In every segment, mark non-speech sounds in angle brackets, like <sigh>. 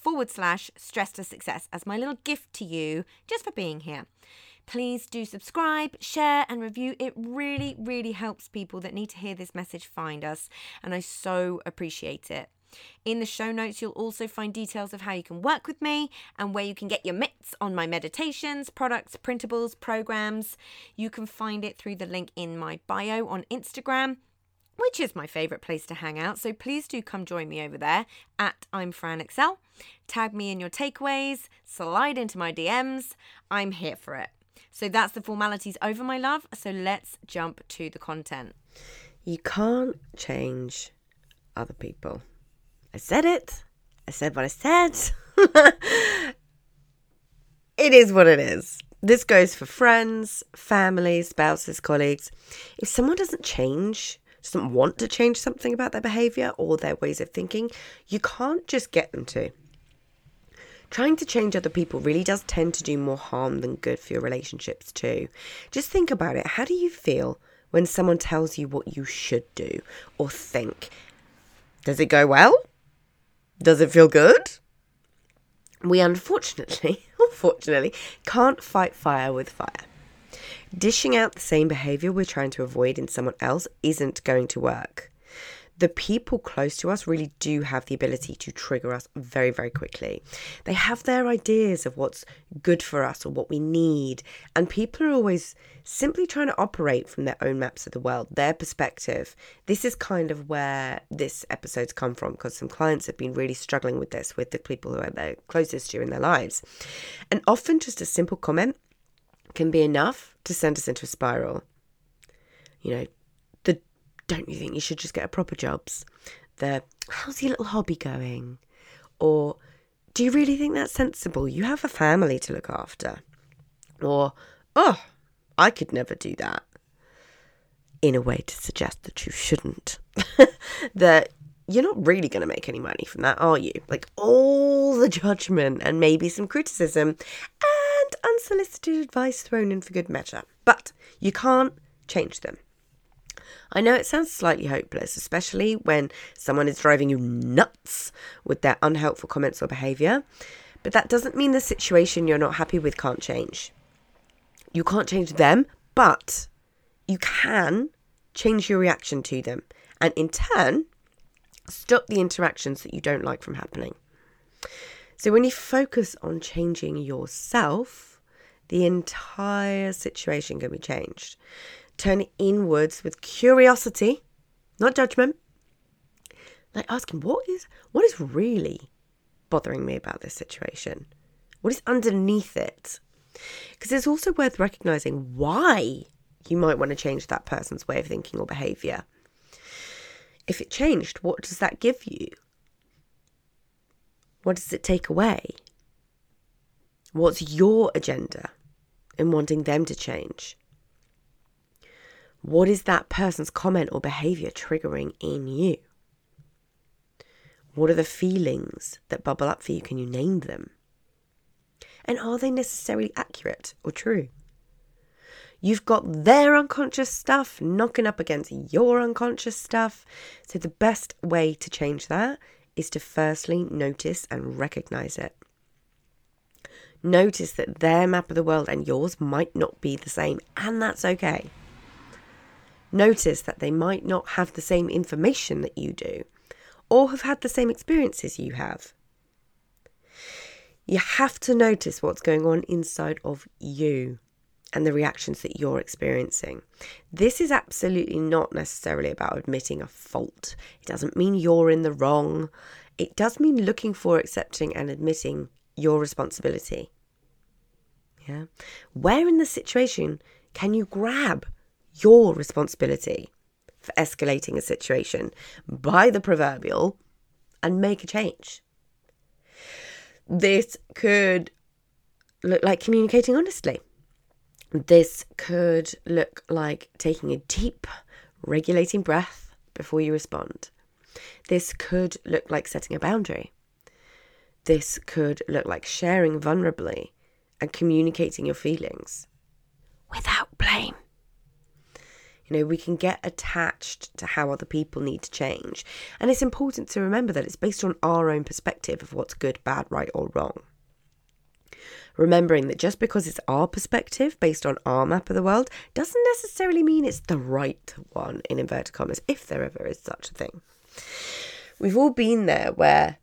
forward slash stress to success as my little gift to you just for being here. Please do subscribe, share, and review. It really, really helps people that need to hear this message find us, and I so appreciate it. In the show notes, you'll also find details of how you can work with me and where you can get your mitts on my meditations, products, printables, programs. You can find it through the link in my bio on Instagram which is my favourite place to hang out. So please do come join me over there at I'm Fran Excell. Tag me in your takeaways, slide into my DMs. I'm here for it. So that's the formalities over, my love. So let's jump to the content. You can't change other people. I said it. I said what I said. <laughs> it is what it is. This goes for friends, family, spouses, colleagues. If someone doesn't change, doesn't want to change something about their behavior or their ways of thinking, you can't just get them to. Trying to change other people really does tend to do more harm than good for your relationships, too. Just think about it. How do you feel when someone tells you what you should do or think? Does it go well? Does it feel good? We unfortunately, <laughs> unfortunately, can't fight fire with fire. Dishing out the same behavior we're trying to avoid in someone else isn't going to work. The people close to us really do have the ability to trigger us very, very quickly. They have their ideas of what's good for us or what we need, and people are always simply trying to operate from their own maps of the world, their perspective. This is kind of where this episode's come from because some clients have been really struggling with this with the people who are the closest to in their lives. And often just a simple comment can be enough to send us into a spiral. You know, the don't you think you should just get a proper jobs? The how's your little hobby going? Or do you really think that's sensible? You have a family to look after. Or, oh, I could never do that. In a way to suggest that you shouldn't. <laughs> that you're not really going to make any money from that, are you? Like all the judgment and maybe some criticism unsolicited advice thrown in for good measure. But you can't change them. I know it sounds slightly hopeless, especially when someone is driving you nuts with their unhelpful comments or behaviour, but that doesn't mean the situation you're not happy with can't change. You can't change them, but you can change your reaction to them and in turn stop the interactions that you don't like from happening. So when you focus on changing yourself, the entire situation can be changed. Turn inwards with curiosity, not judgment. Like asking, what is what is really bothering me about this situation? What is underneath it? Because it's also worth recognizing why you might want to change that person's way of thinking or behavior. If it changed, what does that give you? What does it take away? What's your agenda? in wanting them to change? What is that person's comment or behavior triggering in you? What are the feelings that bubble up for you? Can you name them? And are they necessarily accurate or true? You've got their unconscious stuff knocking up against your unconscious stuff. So, the best way to change that is to firstly notice and recognize it. Notice that their map of the world and yours might not be the same, and that's okay. Notice that they might not have the same information that you do, or have had the same experiences you have. You have to notice what's going on inside of you and the reactions that you're experiencing. This is absolutely not necessarily about admitting a fault. It doesn't mean you're in the wrong. it does mean looking for, accepting, and admitting your responsibility. Yeah. Where in the situation can you grab your responsibility for escalating a situation by the proverbial and make a change? This could look like communicating honestly. This could look like taking a deep, regulating breath before you respond. This could look like setting a boundary. This could look like sharing vulnerably and communicating your feelings without blame. You know, we can get attached to how other people need to change. And it's important to remember that it's based on our own perspective of what's good, bad, right, or wrong. Remembering that just because it's our perspective based on our map of the world doesn't necessarily mean it's the right one, in inverted commas, if there ever is such a thing. We've all been there where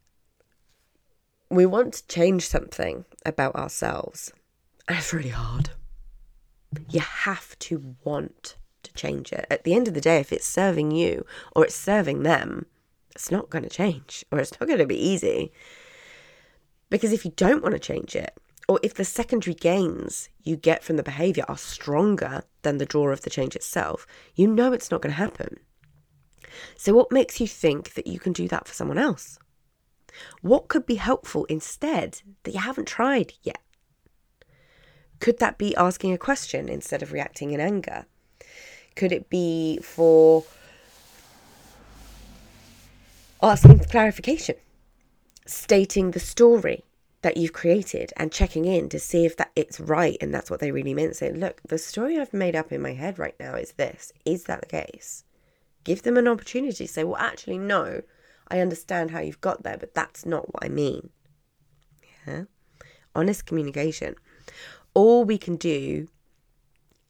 we want to change something about ourselves, and it's really hard. You have to want to change it. At the end of the day, if it's serving you or it's serving them, it's not going to change or it's not going to be easy. Because if you don't want to change it, or if the secondary gains you get from the behavior are stronger than the draw of the change itself, you know it's not going to happen. So, what makes you think that you can do that for someone else? What could be helpful instead that you haven't tried yet? Could that be asking a question instead of reacting in anger? Could it be for asking for clarification, stating the story that you've created and checking in to see if that it's right and that's what they really meant. Saying, look, the story I've made up in my head right now is this. Is that the case? Give them an opportunity to say, well, actually, no, I understand how you've got there, but that's not what I mean. Yeah. Honest communication. All we can do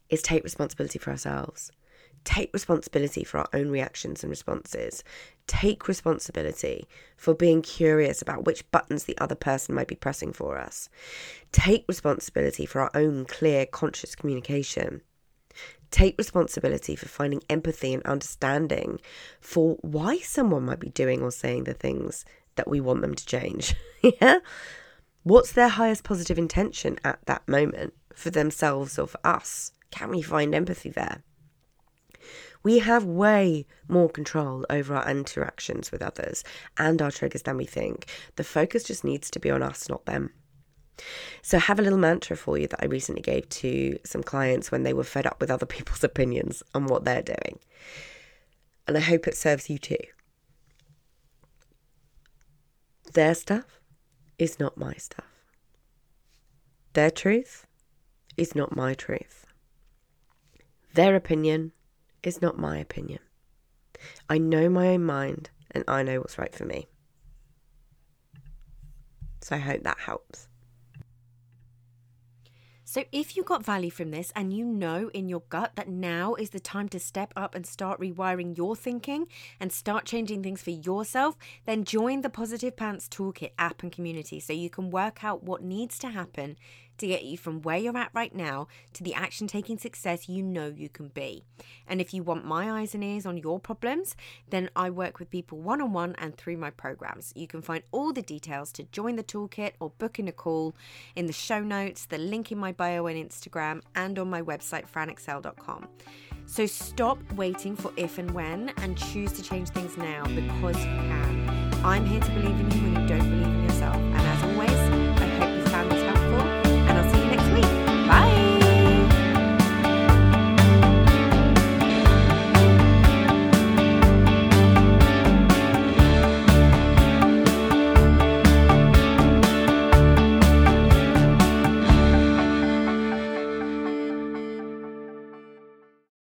is take responsibility for ourselves. Take responsibility for our own reactions and responses. Take responsibility for being curious about which buttons the other person might be pressing for us. Take responsibility for our own clear, conscious communication. Take responsibility for finding empathy and understanding for why someone might be doing or saying the things that we want them to change. <laughs> yeah? What's their highest positive intention at that moment for themselves or for us? Can we find empathy there? We have way more control over our interactions with others and our triggers than we think. The focus just needs to be on us, not them. So, I have a little mantra for you that I recently gave to some clients when they were fed up with other <laughs> people's opinions on what they're doing. And I hope it serves you too. Their stuff is not my stuff. Their truth is not my truth. Their opinion is not my opinion. I know my own mind and I know what's right for me. So I hope that helps. So, if you got value from this and you know in your gut that now is the time to step up and start rewiring your thinking and start changing things for yourself, then join the Positive Pants Toolkit app and community so you can work out what needs to happen to get you from where you're at right now to the action taking success you know you can be. And if you want my eyes and ears on your problems, then I work with people one on one and through my programs. You can find all the details to join the toolkit or book in a call in the show notes, the link in my bio on Instagram, and on my website, franexcell.com. So stop waiting for if and when and choose to change things now because you can. I'm here to believe in you